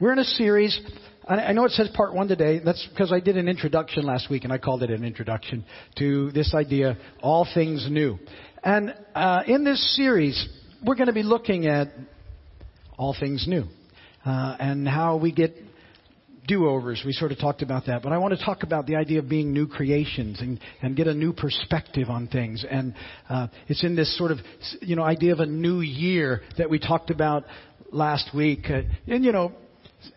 we're in a series. I know it says part one today. That's because I did an introduction last week, and I called it an introduction to this idea, all things new. And uh, in this series, we're going to be looking at all things new uh, and how we get do-overs. We sort of talked about that, but I want to talk about the idea of being new creations and, and get a new perspective on things. And uh, it's in this sort of you know idea of a new year that we talked about last week. Uh, and you know,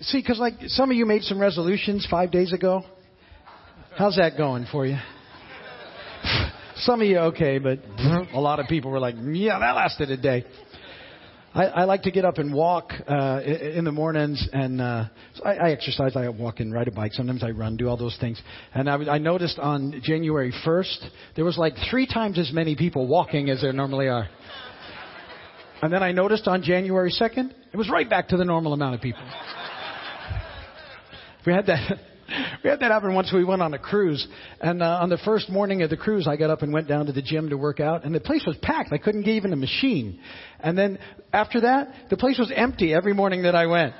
see, because like some of you made some resolutions five days ago. How's that going for you? Some of you okay, but a lot of people were like, "Yeah, that lasted a day." I, I like to get up and walk uh, in the mornings, and uh, so I, I exercise. I walk and ride a bike. Sometimes I run, do all those things. And I, I noticed on January 1st there was like three times as many people walking as there normally are. And then I noticed on January 2nd it was right back to the normal amount of people. We had that. We had that happen once. We went on a cruise, and uh, on the first morning of the cruise, I got up and went down to the gym to work out, and the place was packed. I couldn't get even a machine. And then after that, the place was empty every morning that I went.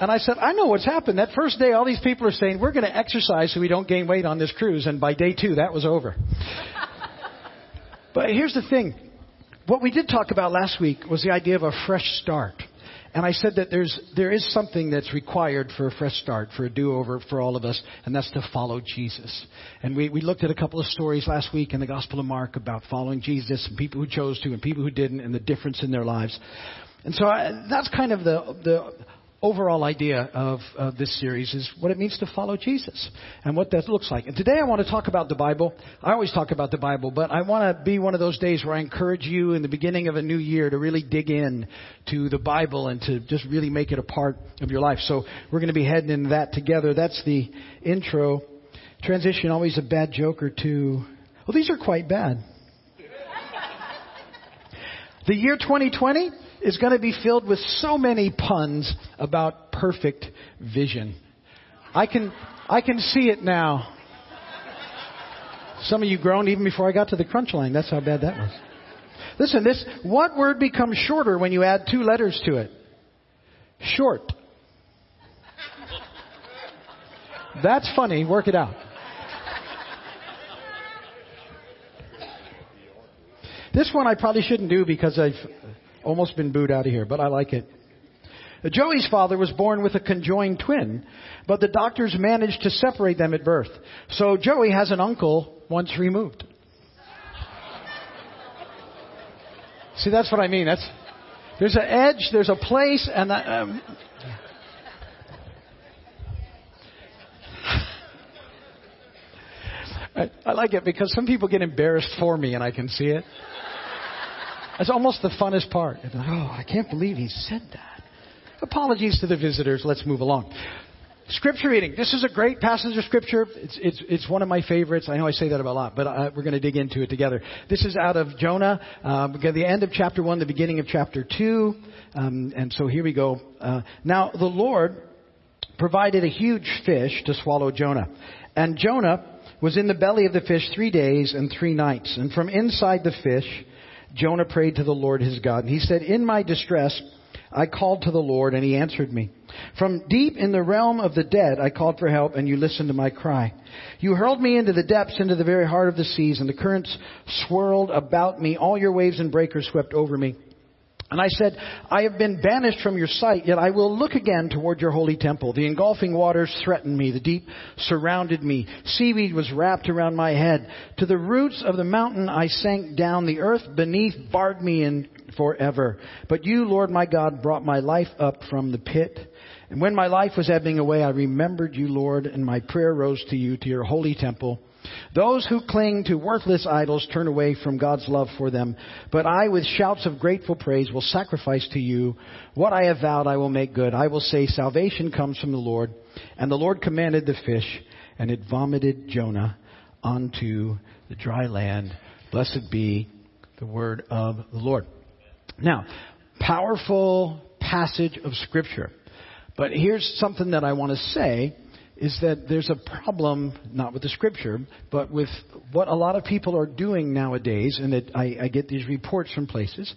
And I said, I know what's happened. That first day, all these people are saying, we're going to exercise so we don't gain weight on this cruise. And by day two, that was over. but here's the thing. What we did talk about last week was the idea of a fresh start. And I said that there's, there is something that's required for a fresh start, for a do-over for all of us, and that's to follow Jesus. And we, we looked at a couple of stories last week in the Gospel of Mark about following Jesus and people who chose to and people who didn't and the difference in their lives. And so I, that's kind of the, the overall idea of, this series is what it means to follow Jesus and what that looks like. And today I want to talk about the Bible. I always talk about the Bible, but I want to be one of those days where I encourage you in the beginning of a new year to really dig in to the Bible and to just really make it a part of your life. So we're going to be heading into that together. That's the intro. Transition, always a bad joke or two. Well, these are quite bad. The year 2020 is going to be filled with so many puns about perfect vision. I can, I can see it now. Some of you groaned even before I got to the crunch line. That's how bad that was. Listen, this, what word becomes shorter when you add two letters to it? Short. That's funny. Work it out. This one I probably shouldn't do because I've almost been booed out of here, but I like it. Joey's father was born with a conjoined twin, but the doctors managed to separate them at birth. So Joey has an uncle once removed. See, that's what I mean. That's there's an edge, there's a place, and that, um, I, I like it because some people get embarrassed for me, and I can see it. That's almost the funnest part. Oh, I can't believe he said that. Apologies to the visitors. Let's move along. Scripture reading. This is a great passage of Scripture. It's, it's, it's one of my favorites. I know I say that about a lot, but uh, we're going to dig into it together. This is out of Jonah, uh, the end of chapter 1, the beginning of chapter 2. Um, and so here we go. Uh, now, the Lord provided a huge fish to swallow Jonah. And Jonah was in the belly of the fish three days and three nights. And from inside the fish, Jonah prayed to the Lord his God. And he said, In my distress, I called to the Lord, and he answered me. From deep in the realm of the dead, I called for help, and you listened to my cry. You hurled me into the depths, into the very heart of the seas, and the currents swirled about me. All your waves and breakers swept over me. And I said, I have been banished from your sight, yet I will look again toward your holy temple. The engulfing waters threatened me. The deep surrounded me. Seaweed was wrapped around my head. To the roots of the mountain I sank down. The earth beneath barred me in forever. But you, Lord my God, brought my life up from the pit. And when my life was ebbing away, I remembered you, Lord, and my prayer rose to you, to your holy temple. Those who cling to worthless idols turn away from God's love for them. But I, with shouts of grateful praise, will sacrifice to you what I have vowed I will make good. I will say, Salvation comes from the Lord. And the Lord commanded the fish, and it vomited Jonah onto the dry land. Blessed be the word of the Lord. Now, powerful passage of Scripture. But here's something that I want to say is that there's a problem, not with the scripture, but with what a lot of people are doing nowadays, and that I, I get these reports from places,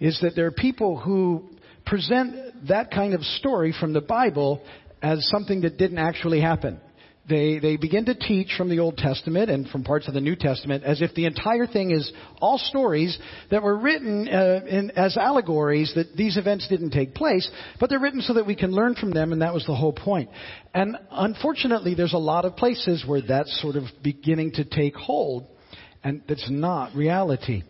is that there are people who present that kind of story from the Bible as something that didn't actually happen. They, they begin to teach from the Old Testament and from parts of the New Testament as if the entire thing is all stories that were written uh, in, as allegories that these events didn't take place, but they're written so that we can learn from them, and that was the whole point. And unfortunately, there's a lot of places where that's sort of beginning to take hold, and that's not reality.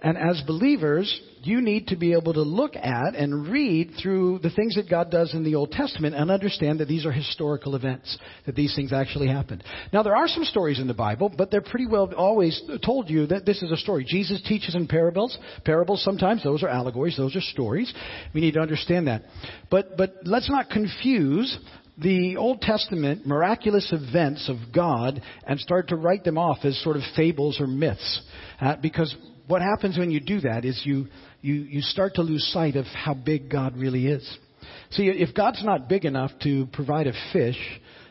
And as believers, you need to be able to look at and read through the things that God does in the Old Testament and understand that these are historical events, that these things actually happened. Now, there are some stories in the Bible, but they're pretty well always told you that this is a story. Jesus teaches in parables. Parables, sometimes, those are allegories, those are stories. We need to understand that. But, but let's not confuse the Old Testament miraculous events of God and start to write them off as sort of fables or myths. Uh, because what happens when you do that is you, you, you start to lose sight of how big God really is. See, if God's not big enough to provide a fish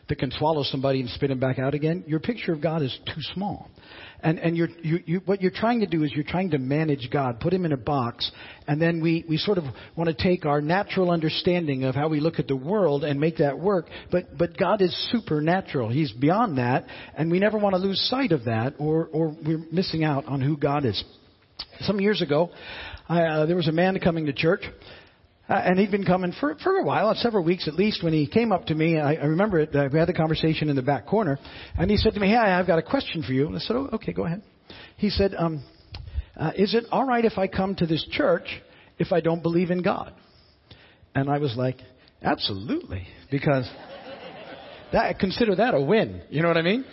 that can swallow somebody and spit him back out again, your picture of God is too small. And, and you're, you, you, what you're trying to do is you're trying to manage God, put him in a box, and then we, we sort of want to take our natural understanding of how we look at the world and make that work. But, but God is supernatural. He's beyond that, and we never want to lose sight of that, or, or we're missing out on who God is. Some years ago, I, uh, there was a man coming to church, uh, and he'd been coming for, for a while, several weeks at least, when he came up to me. I, I remember it, uh, we had the conversation in the back corner, and he said to me, Hey, I've got a question for you. And I said, Oh, okay, go ahead. He said, um, uh, Is it all right if I come to this church if I don't believe in God? And I was like, Absolutely, because that, consider that a win. You know what I mean?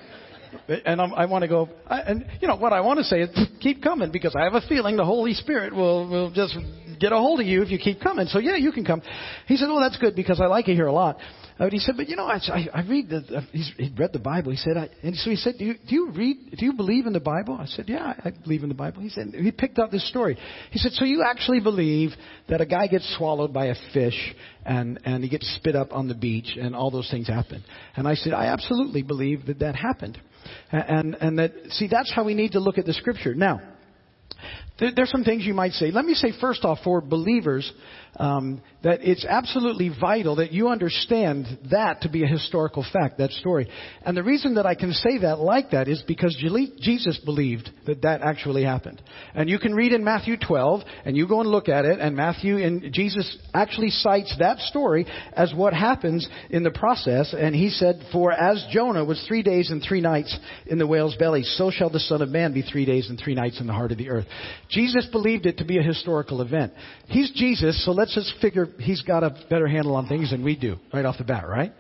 And I'm, i want to go. I, and you know what I want to say is keep coming because I have a feeling the Holy Spirit will will just get a hold of you if you keep coming. So yeah, you can come. He said, "Oh, that's good because I like it here a lot." Uh, but he said, "But you know, I, I, read the. Uh, he's, he read the Bible. He said, I, and so he said, do you, do you read? Do you believe in the Bible?" I said, "Yeah, I believe in the Bible." He said, he picked up this story. He said, "So you actually believe that a guy gets swallowed by a fish and and he gets spit up on the beach and all those things happen?" And I said, "I absolutely believe that that happened." And, and that, see, that's how we need to look at the scripture. Now, there, there's some things you might say. Let me say first off for believers, um, that it's absolutely vital that you understand that to be a historical fact, that story. And the reason that I can say that like that is because Jesus believed that that actually happened. And you can read in Matthew 12, and you go and look at it, and Matthew and Jesus actually cites that story as what happens in the process. And he said, For as Jonah was three days and three nights in the whale's belly, so shall the Son of Man be three days and three nights in the heart of the earth. Jesus believed it to be a historical event. He's Jesus, so let's just figure he's got a better handle on things than we do right off the bat, right?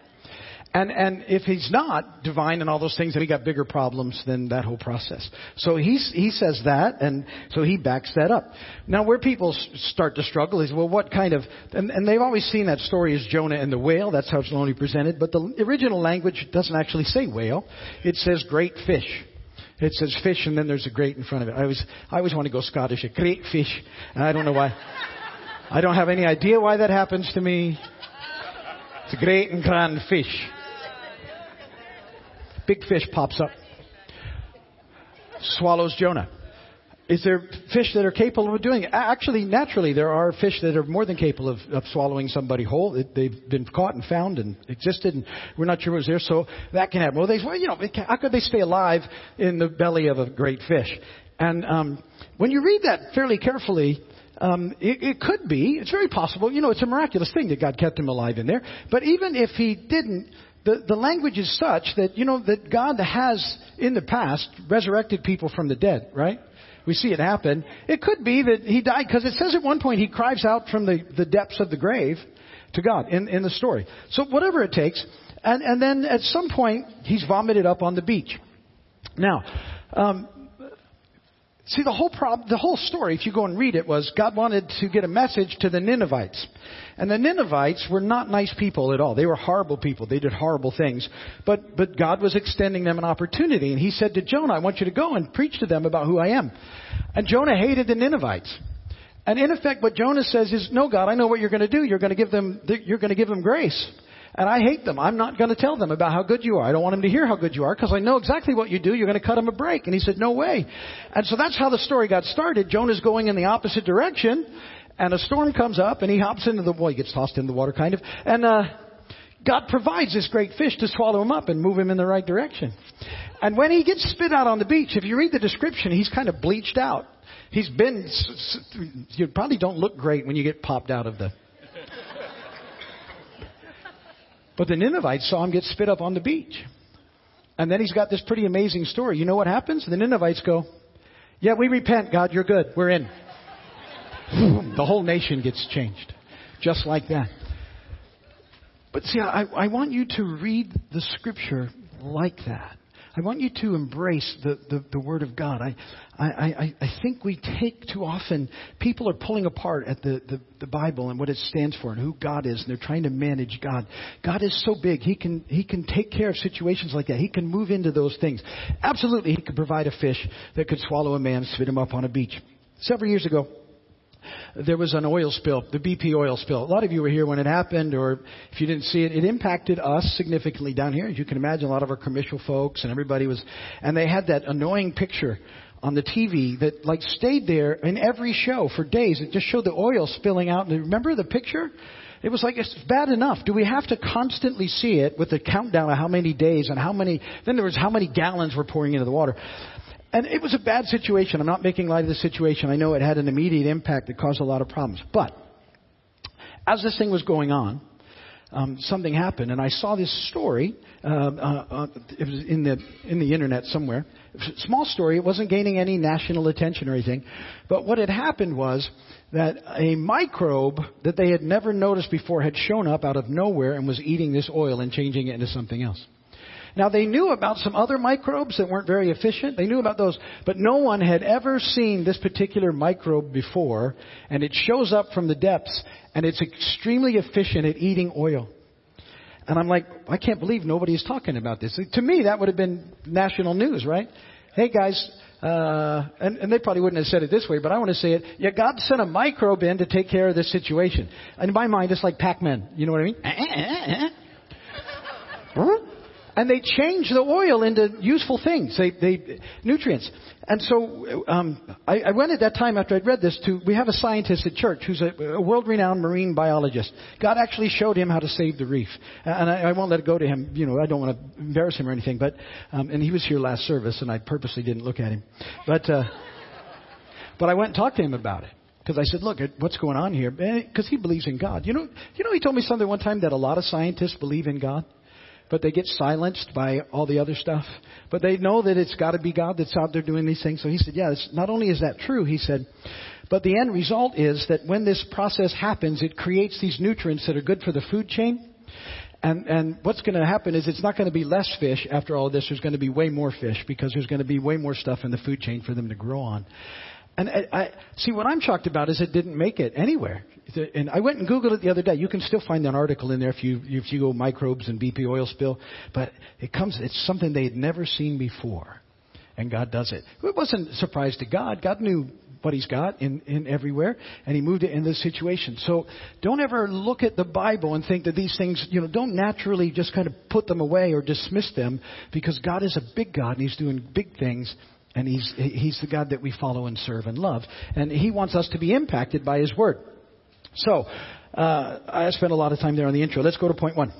And, and if he's not divine and all those things, then we got bigger problems than that whole process. So he's, he says that, and so he backs that up. Now, where people start to struggle is, well, what kind of, and, and they've always seen that story as Jonah and the whale. That's how it's only presented. But the original language doesn't actually say whale. It says great fish. It says fish, and then there's a great in front of it. I always, I always want to go Scottish. A great fish. And I don't know why. I don't have any idea why that happens to me. It's a great and grand fish. Big fish pops up, swallows Jonah. Is there fish that are capable of doing it? Actually, naturally, there are fish that are more than capable of, of swallowing somebody whole. They've been caught and found and existed, and we're not sure what was there, so that can happen. Well, they, well you know, how could they stay alive in the belly of a great fish? And um, when you read that fairly carefully, um, it, it could be. It's very possible. You know, it's a miraculous thing that God kept him alive in there. But even if he didn't, the, the language is such that, you know, that God has, in the past, resurrected people from the dead, right? We see it happen. It could be that he died, because it says at one point he cries out from the, the depths of the grave to God in, in the story. So whatever it takes. And, and then at some point, he's vomited up on the beach. Now, um, See, the whole prob- the whole story, if you go and read it, was God wanted to get a message to the Ninevites. And the Ninevites were not nice people at all. They were horrible people. They did horrible things. But, but God was extending them an opportunity. And he said to Jonah, I want you to go and preach to them about who I am. And Jonah hated the Ninevites. And in effect, what Jonah says is, no, God, I know what you're going to do. You're going to give them, you're going to give them grace and I hate them. I'm not going to tell them about how good you are. I don't want them to hear how good you are because I know exactly what you do. You're going to cut them a break. And he said, no way. And so that's how the story got started. Jonah's going in the opposite direction. And a storm comes up and he hops into the, well, he gets tossed into the water kind of. And, uh, God provides this great fish to swallow him up and move him in the right direction. And when he gets spit out on the beach, if you read the description, he's kind of bleached out. He's been, you probably don't look great when you get popped out of the. But the Ninevites saw him get spit up on the beach. And then he's got this pretty amazing story. You know what happens? The Ninevites go, Yeah, we repent, God, you're good. We're in. the whole nation gets changed. Just like that. But see, I, I want you to read the scripture like that. I want you to embrace the, the, the Word of God. I, I, I, I think we take too often, people are pulling apart at the, the, the Bible and what it stands for and who God is, and they're trying to manage God. God is so big, He can, he can take care of situations like that. He can move into those things. Absolutely, He could provide a fish that could swallow a man, spit him up on a beach. Several years ago, there was an oil spill, the BP oil spill. A lot of you were here when it happened, or if you didn't see it, it impacted us significantly down here. As you can imagine, a lot of our commercial folks and everybody was, and they had that annoying picture on the TV that like stayed there in every show for days. It just showed the oil spilling out. And remember the picture? It was like it's bad enough. Do we have to constantly see it with the countdown of how many days and how many? Then there was how many gallons were pouring into the water. And it was a bad situation. I'm not making light of the situation. I know it had an immediate impact that caused a lot of problems. But as this thing was going on, um, something happened, and I saw this story. Uh, uh, uh, it was in the in the internet somewhere. Small story. It wasn't gaining any national attention or anything. But what had happened was that a microbe that they had never noticed before had shown up out of nowhere and was eating this oil and changing it into something else. Now they knew about some other microbes that weren't very efficient. They knew about those, but no one had ever seen this particular microbe before, and it shows up from the depths, and it's extremely efficient at eating oil. And I'm like, I can't believe nobody's talking about this. To me, that would have been national news, right? Hey guys, uh, and, and they probably wouldn't have said it this way, but I want to say it. Yeah, God sent a microbe in to take care of this situation. And in my mind, it's like Pac-Man. You know what I mean? And they change the oil into useful things, they, they nutrients. And so um, I, I went at that time after I'd read this to we have a scientist at church who's a, a world-renowned marine biologist. God actually showed him how to save the reef, and I, I won't let it go to him. You know, I don't want to embarrass him or anything, but um, and he was here last service, and I purposely didn't look at him, but uh, but I went and talked to him about it because I said, "Look, what's going on here?" Because he believes in God. You know, you know, he told me something one time that a lot of scientists believe in God but they get silenced by all the other stuff. But they know that it's got to be God that's out there doing these things. So he said, yeah, not only is that true, he said, but the end result is that when this process happens, it creates these nutrients that are good for the food chain. And, and what's going to happen is it's not going to be less fish after all this. There's going to be way more fish because there's going to be way more stuff in the food chain for them to grow on. And I, I, see what I'm shocked about is it didn't make it anywhere. And I went and googled it the other day. You can still find an article in there if you if you go microbes and BP oil spill, but it comes. It's something they had never seen before, and God does it. It wasn't a surprise to God. God knew what He's got in in everywhere, and He moved it in this situation. So don't ever look at the Bible and think that these things, you know, don't naturally just kind of put them away or dismiss them, because God is a big God and He's doing big things and he's, he's the God that we follow and serve and love. And he wants us to be impacted by his word. So, uh, I spent a lot of time there on the intro. Let's go to point one.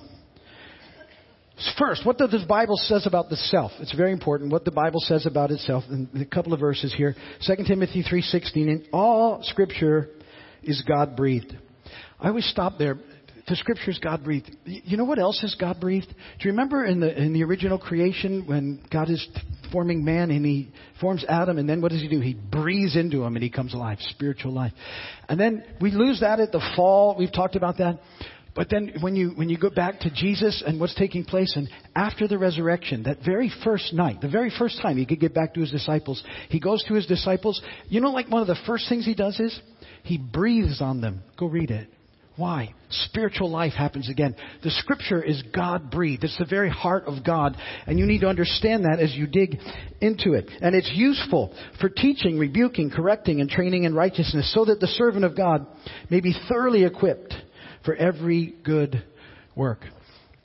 First, what does the Bible says about the self? It's very important what the Bible says about itself. A couple of verses here. 2 Timothy 3.16, in all scripture is God breathed. I always stop there the scriptures God breathed. You know what else is God breathed? Do you remember in the in the original creation when God is forming man and he forms Adam and then what does he do? He breathes into him and he comes alive, spiritual life. And then we lose that at the fall. We've talked about that. But then when you when you go back to Jesus and what's taking place and after the resurrection, that very first night, the very first time he could get back to his disciples, he goes to his disciples. You know like one of the first things he does is he breathes on them. Go read it. Why? Spiritual life happens again. The scripture is God breathed. It's the very heart of God. And you need to understand that as you dig into it. And it's useful for teaching, rebuking, correcting, and training in righteousness so that the servant of God may be thoroughly equipped for every good work.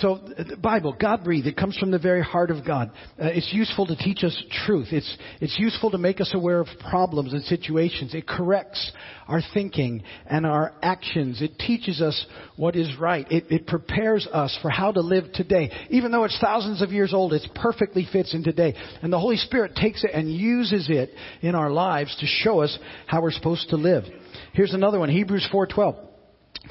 So the Bible, God breathed. It comes from the very heart of God. Uh, it's useful to teach us truth. It's, it's useful to make us aware of problems and situations. It corrects our thinking and our actions. It teaches us what is right. It, it prepares us for how to live today. Even though it's thousands of years old, it perfectly fits in today. And the Holy Spirit takes it and uses it in our lives to show us how we're supposed to live. Here's another one, Hebrews 4:12.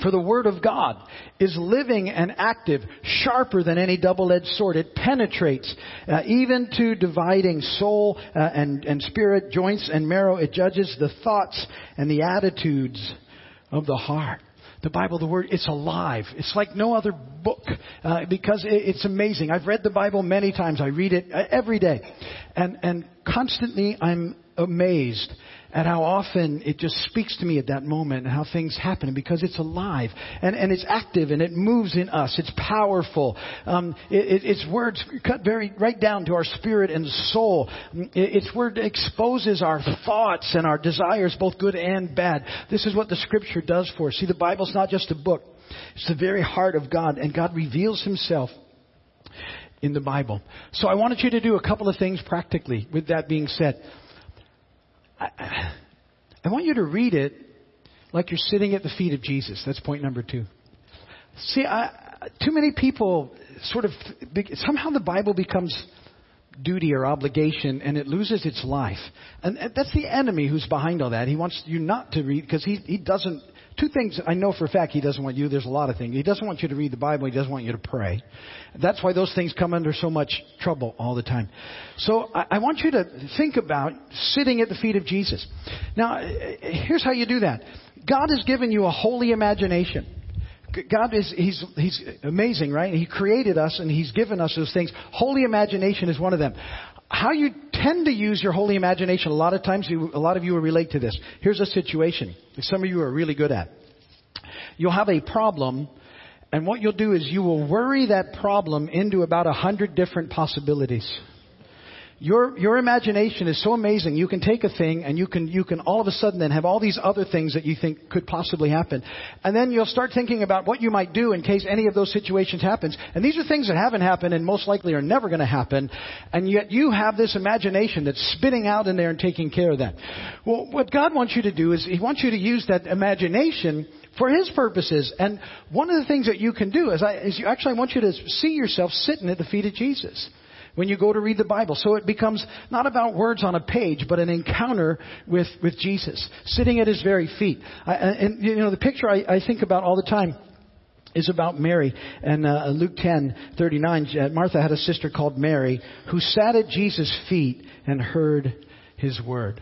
For the word of God is living and active, sharper than any double-edged sword. It penetrates uh, even to dividing soul uh, and, and spirit, joints and marrow. It judges the thoughts and the attitudes of the heart. The Bible, the Word, it's alive. It's like no other book uh, because it, it's amazing. I've read the Bible many times. I read it uh, every day, and and constantly I'm amazed at how often it just speaks to me at that moment and how things happen because it's alive and, and it's active and it moves in us. It's powerful. Um, it, it, its words cut very right down to our spirit and soul. It, its word exposes our thoughts and our desires, both good and bad. This is what the scripture does for us. See, the Bible's not just a book. It's the very heart of God and God reveals himself in the Bible. So I wanted you to do a couple of things practically with that being said. I, I want you to read it like you're sitting at the feet of Jesus. That's point number two. See, I, too many people sort of somehow the Bible becomes duty or obligation and it loses its life. And that's the enemy who's behind all that. He wants you not to read because he, he doesn't Two things I know for a fact he doesn't want you. There's a lot of things. He doesn't want you to read the Bible. He doesn't want you to pray. That's why those things come under so much trouble all the time. So I, I want you to think about sitting at the feet of Jesus. Now, eh, eh, here's how you do that. God has given you a holy imagination. God is he's he's amazing, right? He created us and he's given us those things. Holy imagination is one of them how you tend to use your holy imagination, a lot of times, you, a lot of you will relate to this. Here's a situation that some of you are really good at. You'll have a problem, and what you'll do is you will worry that problem into about a hundred different possibilities. Your, your imagination is so amazing. You can take a thing and you can, you can all of a sudden then have all these other things that you think could possibly happen. And then you'll start thinking about what you might do in case any of those situations happens. And these are things that haven't happened and most likely are never going to happen. And yet you have this imagination that's spitting out in there and taking care of that. Well, what God wants you to do is He wants you to use that imagination for His purposes. And one of the things that you can do is, I, is you actually I want you to see yourself sitting at the feet of Jesus when you go to read the Bible. So it becomes not about words on a page, but an encounter with, with Jesus, sitting at his very feet. I, and, you know, the picture I, I think about all the time is about Mary. And uh, Luke 10, 39, uh, Martha had a sister called Mary who sat at Jesus' feet and heard his word.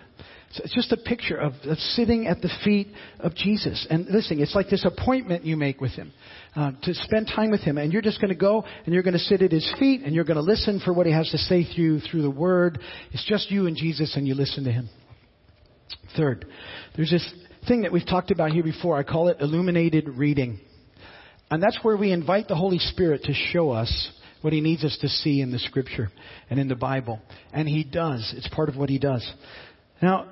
So it's just a picture of, of, sitting at the feet of Jesus and listening. It's like this appointment you make with him uh, to spend time with him, and you're just going to go and you're going to sit at his feet and you're going to listen for what he has to say through through the Word. It's just you and Jesus, and you listen to him. Third, there's this thing that we've talked about here before. I call it illuminated reading, and that's where we invite the Holy Spirit to show us what he needs us to see in the Scripture and in the Bible, and he does. It's part of what he does. Now,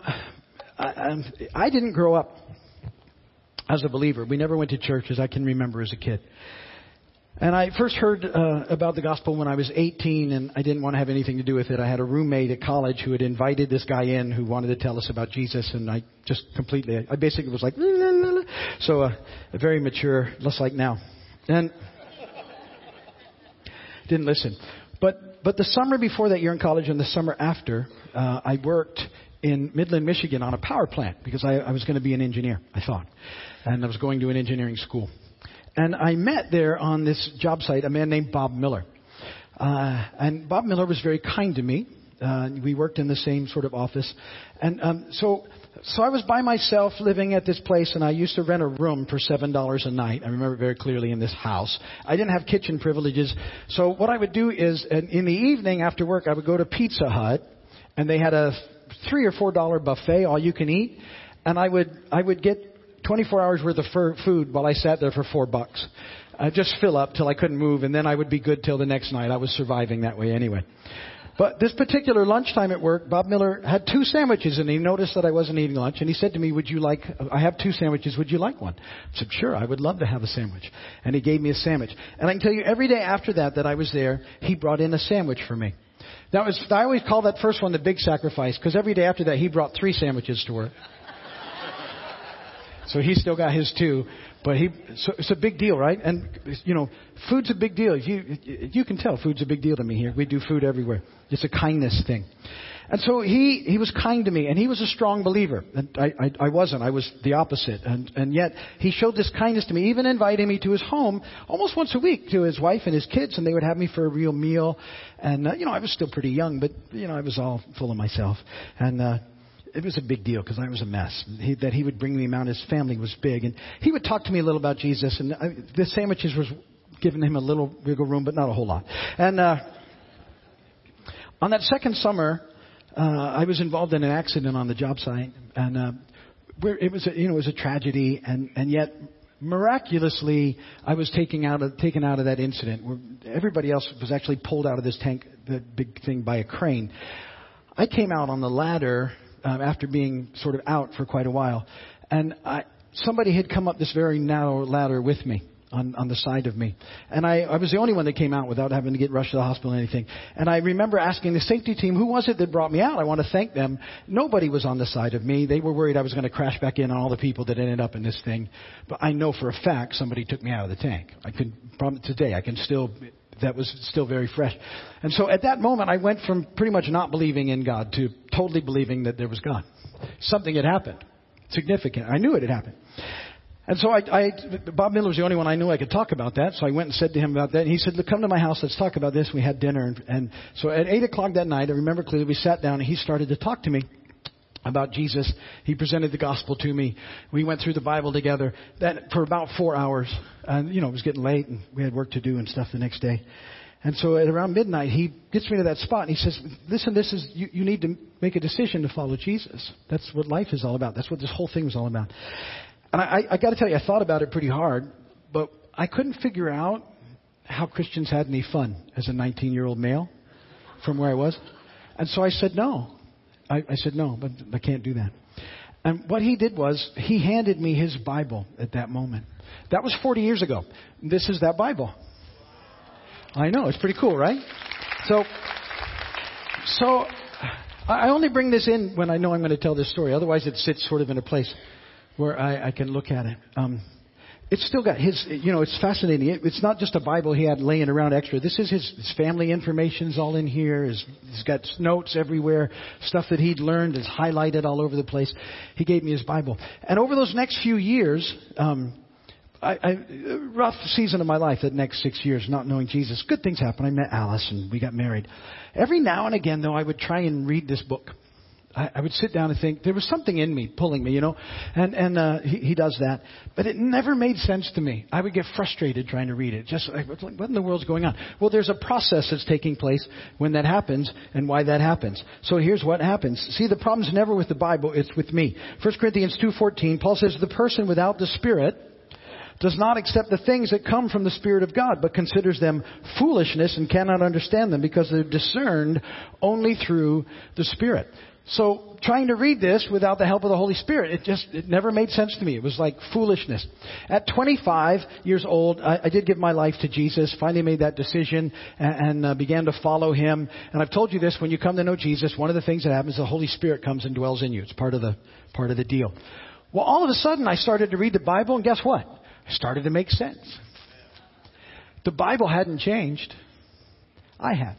I, I didn't grow up as a believer. We never went to church as I can remember as a kid. And I first heard uh, about the gospel when I was 18, and I didn't want to have anything to do with it. I had a roommate at college who had invited this guy in who wanted to tell us about Jesus, and I just completely, I basically was like, la, la, la. so uh, very mature, just like now, and didn't listen. But but the summer before that year in college and the summer after, uh, I worked in Midland, Michigan on a power plant because I, I was going to be an engineer, I thought. And I was going to an engineering school. And I met there on this job site a man named Bob Miller. Uh, and Bob Miller was very kind to me. Uh, we worked in the same sort of office. And um, so, so I was by myself living at this place, and I used to rent a room for seven dollars a night. I remember very clearly in this house. I didn't have kitchen privileges, so what I would do is, in the evening after work, I would go to Pizza Hut, and they had a three or four dollar buffet, all you can eat, and I would I would get 24 hours worth of food while I sat there for four bucks. I'd just fill up till I couldn't move, and then I would be good till the next night. I was surviving that way anyway. But this particular lunchtime at work, Bob Miller had two sandwiches, and he noticed that I wasn't eating lunch, and he said to me, "Would you like? Uh, I have two sandwiches. Would you like one?" I said, "Sure, I would love to have a sandwich." And he gave me a sandwich. And I can tell you, every day after that that I was there, he brought in a sandwich for me. That was I always call that first one the big sacrifice because every day after that he brought three sandwiches to work. So he still got his two. But he, so it's a big deal, right? And you know, food's a big deal. You you can tell food's a big deal to me here. We do food everywhere. It's a kindness thing. And so he he was kind to me, and he was a strong believer. And I I, I wasn't. I was the opposite. And and yet he showed this kindness to me, even inviting me to his home almost once a week to his wife and his kids, and they would have me for a real meal. And uh, you know, I was still pretty young, but you know, I was all full of myself. And uh, it was a big deal because I was a mess. He, that he would bring me around, his family was big, and he would talk to me a little about Jesus. And I, the sandwiches was giving him a little wiggle room, but not a whole lot. And uh, on that second summer, uh, I was involved in an accident on the job site, and uh, where it was a, you know it was a tragedy, and and yet miraculously I was taken out of taken out of that incident. Where everybody else was actually pulled out of this tank, the big thing, by a crane. I came out on the ladder um, after being sort of out for quite a while. And I, somebody had come up this very narrow ladder with me on, on the side of me. And I, I was the only one that came out without having to get rushed to the hospital or anything. And I remember asking the safety team, who was it that brought me out? I want to thank them. Nobody was on the side of me. They were worried I was going to crash back in on all the people that ended up in this thing. But I know for a fact somebody took me out of the tank. I can, from today, I can still that was still very fresh. And so at that moment, I went from pretty much not believing in God to totally believing that there was God. Something had happened. Significant. I knew it had happened. And so I, I, Bob Miller was the only one I knew I could talk about that. So I went and said to him about that. And he said, Look, come to my house. Let's talk about this. We had dinner. And, and so at 8 o'clock that night, I remember clearly, we sat down and he started to talk to me about Jesus. He presented the gospel to me. We went through the Bible together that for about four hours. And, you know, it was getting late and we had work to do and stuff the next day. And so at around midnight, he gets me to that spot and he says, listen, this is, you, you need to make a decision to follow Jesus. That's what life is all about. That's what this whole thing was all about. And I, I got to tell you, I thought about it pretty hard, but I couldn't figure out how Christians had any fun as a 19 year old male from where I was. And so I said no. I, I said, no, but I can't do that. And what he did was, he handed me his Bible at that moment. That was 40 years ago. This is that Bible. I know, it's pretty cool, right? So, so I only bring this in when I know I'm going to tell this story. Otherwise, it sits sort of in a place where I, I can look at it. Um, it's still got his, you know, it's fascinating. It, it's not just a Bible he had laying around extra. This is his, his family information's all in here. His, he's got notes everywhere, stuff that he'd learned is highlighted all over the place. He gave me his Bible. And over those next few years, um, I, I, rough season of my life, that next six years, not knowing Jesus. Good things happened. I met Alice and we got married. Every now and again, though, I would try and read this book. I, I would sit down and think there was something in me pulling me, you know, and and uh, he, he does that, but it never made sense to me. I would get frustrated trying to read it. Just like, what in the world's going on? Well, there's a process that's taking place when that happens and why that happens. So here's what happens. See, the problem's never with the Bible; it's with me. 1 Corinthians two fourteen, Paul says, "The person without the Spirit." does not accept the things that come from the Spirit of God, but considers them foolishness and cannot understand them because they're discerned only through the Spirit. So trying to read this without the help of the Holy Spirit, it just it never made sense to me. It was like foolishness. At 25 years old, I, I did give my life to Jesus. Finally made that decision and, and uh, began to follow Him. And I've told you this: when you come to know Jesus, one of the things that happens, the Holy Spirit comes and dwells in you. It's part of the part of the deal. Well, all of a sudden, I started to read the Bible, and guess what? It started to make sense. The Bible hadn't changed. I had.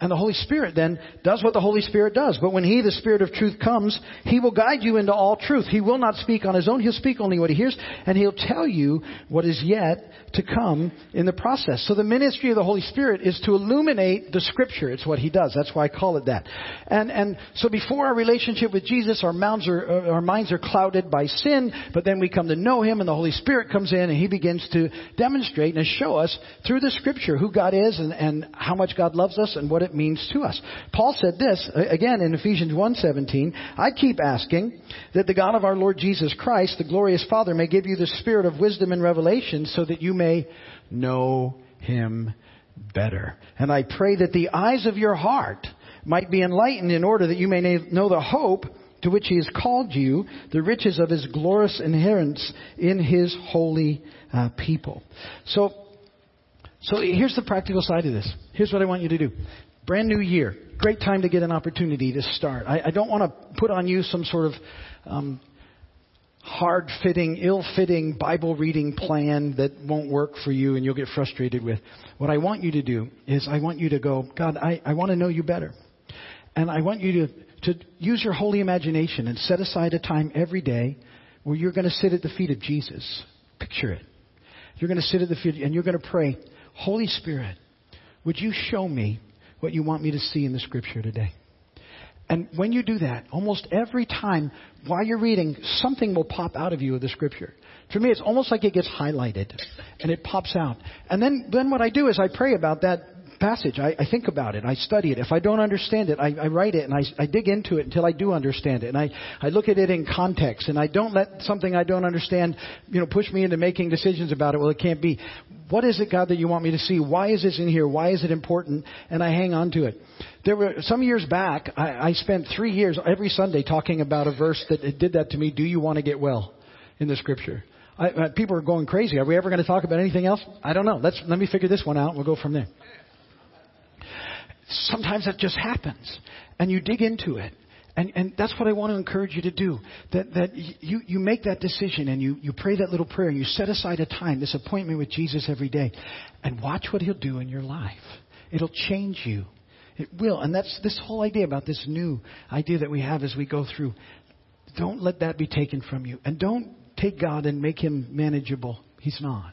And the Holy Spirit then does what the Holy Spirit does. But when He, the Spirit of truth, comes, He will guide you into all truth. He will not speak on His own. He'll speak only what He hears, and He'll tell you what is yet to come in the process. So the ministry of the Holy Spirit is to illuminate the Scripture. It's what He does. That's why I call it that. And, and so before our relationship with Jesus, our minds, are, uh, our minds are clouded by sin, but then we come to know Him, and the Holy Spirit comes in, and He begins to demonstrate and show us through the Scripture who God is and, and how much God loves us and what it it means to us. Paul said this again in Ephesians 1:17, I keep asking that the God of our Lord Jesus Christ, the glorious Father, may give you the spirit of wisdom and revelation so that you may know him better. And I pray that the eyes of your heart might be enlightened in order that you may know the hope to which he has called you, the riches of his glorious inheritance in his holy uh, people. So, so here's the practical side of this. Here's what I want you to do. Brand new year. Great time to get an opportunity to start. I, I don't want to put on you some sort of um, hard fitting, ill fitting Bible reading plan that won't work for you and you'll get frustrated with. What I want you to do is I want you to go, God, I, I want to know you better. And I want you to, to use your holy imagination and set aside a time every day where you're going to sit at the feet of Jesus. Picture it. You're going to sit at the feet and you're going to pray, Holy Spirit, would you show me what you want me to see in the scripture today? And when you do that, almost every time while you're reading, something will pop out of you of the scripture. For me, it's almost like it gets highlighted and it pops out. And then, then what I do is I pray about that passage. I, I think about it. I study it. If I don't understand it, I, I write it and I, I dig into it until I do understand it. And I, I look at it in context and I don't let something I don't understand, you know, push me into making decisions about it. Well, it can't be. What is it, God, that you want me to see? Why is this in here? Why is it important? And I hang on to it. There were some years back, I, I spent three years every Sunday talking about a verse that did that to me. Do you want to get well? In the scripture. I, uh, people are going crazy. Are we ever going to talk about anything else? I don't know. Let's let me figure this one out. We'll go from there. Sometimes that just happens, and you dig into it. And, and that's what I want to encourage you to do. That, that you, you make that decision and you, you pray that little prayer and you set aside a time, this appointment with Jesus every day, and watch what He'll do in your life. It'll change you. It will. And that's this whole idea about this new idea that we have as we go through. Don't let that be taken from you. And don't take God and make Him manageable. He's not.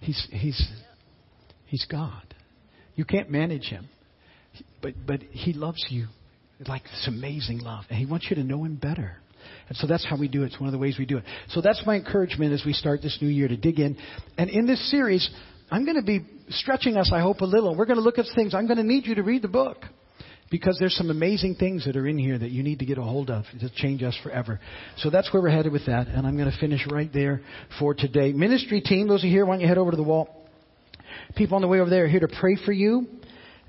He's, he's, he's God. You can't manage him. But, but he loves you like this amazing love. And he wants you to know him better. And so that's how we do it. It's one of the ways we do it. So that's my encouragement as we start this new year to dig in. And in this series, I'm going to be stretching us, I hope, a little. We're going to look at things. I'm going to need you to read the book because there's some amazing things that are in here that you need to get a hold of to change us forever. So that's where we're headed with that. And I'm going to finish right there for today. Ministry team, those are here, why don't you head over to the wall? People on the way over there are here to pray for you.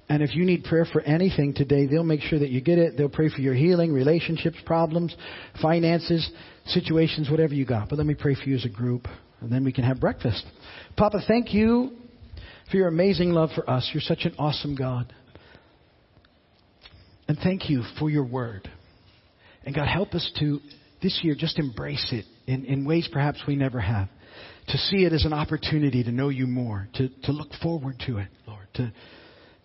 And if you need prayer for anything today, they'll make sure that you get it. They'll pray for your healing, relationships, problems, finances, situations, whatever you got. But let me pray for you as a group, and then we can have breakfast. Papa, thank you for your amazing love for us. You're such an awesome God. And thank you for your word. And God, help us to this year just embrace it in, in ways perhaps we never have to see it as an opportunity to know you more, to, to look forward to it, Lord, to,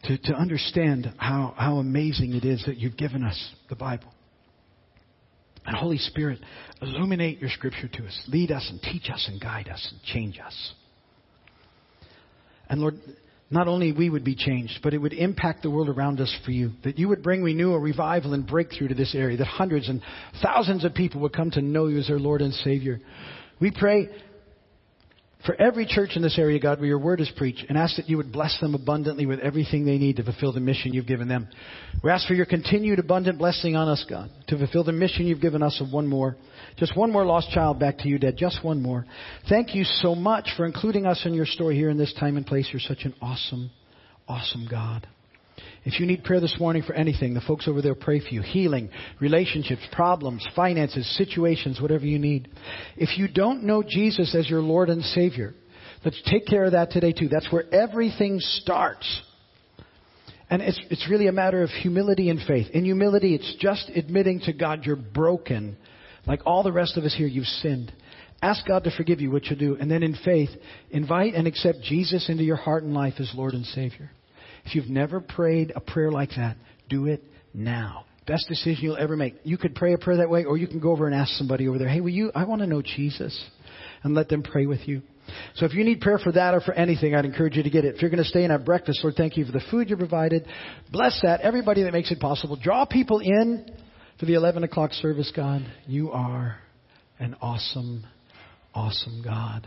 to, to understand how, how amazing it is that you've given us the Bible. And Holy Spirit, illuminate your scripture to us. Lead us and teach us and guide us and change us. And Lord, not only we would be changed, but it would impact the world around us for you. That you would bring renewal, revival, and breakthrough to this area. That hundreds and thousands of people would come to know you as their Lord and Savior. We pray for every church in this area, God, where your word is preached, and ask that you would bless them abundantly with everything they need to fulfill the mission you've given them. We ask for your continued abundant blessing on us, God, to fulfill the mission you've given us of one more. Just one more lost child back to you, Dad. Just one more. Thank you so much for including us in your story here in this time and place. You're such an awesome, awesome God. If you need prayer this morning for anything, the folks over there pray for you. Healing, relationships, problems, finances, situations, whatever you need. If you don't know Jesus as your Lord and Savior, let's take care of that today too. That's where everything starts. And it's, it's really a matter of humility and faith. In humility, it's just admitting to God you're broken. Like all the rest of us here, you've sinned. Ask God to forgive you, what you do. And then in faith, invite and accept Jesus into your heart and life as Lord and Savior. If you've never prayed a prayer like that, do it now. Best decision you'll ever make. You could pray a prayer that way, or you can go over and ask somebody over there, hey, will you, I want to know Jesus. And let them pray with you. So if you need prayer for that or for anything, I'd encourage you to get it. If you're going to stay and have breakfast, Lord, thank you for the food you provided. Bless that. Everybody that makes it possible. Draw people in for the 11 o'clock service, God. You are an awesome, awesome God.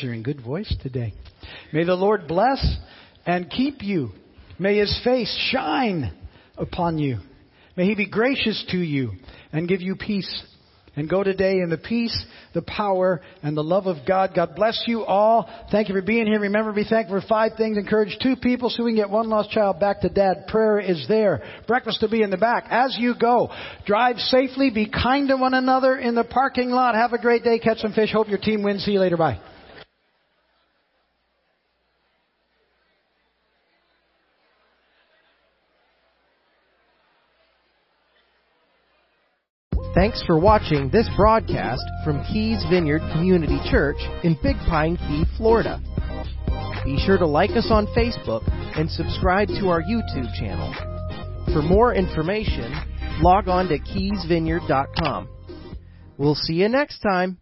In good voice today. May the Lord bless and keep you. May his face shine upon you. May he be gracious to you and give you peace. And go today in the peace, the power, and the love of God. God bless you all. Thank you for being here. Remember, be thankful for five things. Encourage two people so we can get one lost child back to dad. Prayer is there. Breakfast will be in the back. As you go, drive safely. Be kind to one another in the parking lot. Have a great day. Catch some fish. Hope your team wins. See you later. Bye. Thanks for watching this broadcast from Keys Vineyard Community Church in Big Pine Key, Florida. Be sure to like us on Facebook and subscribe to our YouTube channel. For more information, log on to keysvineyard.com. We'll see you next time.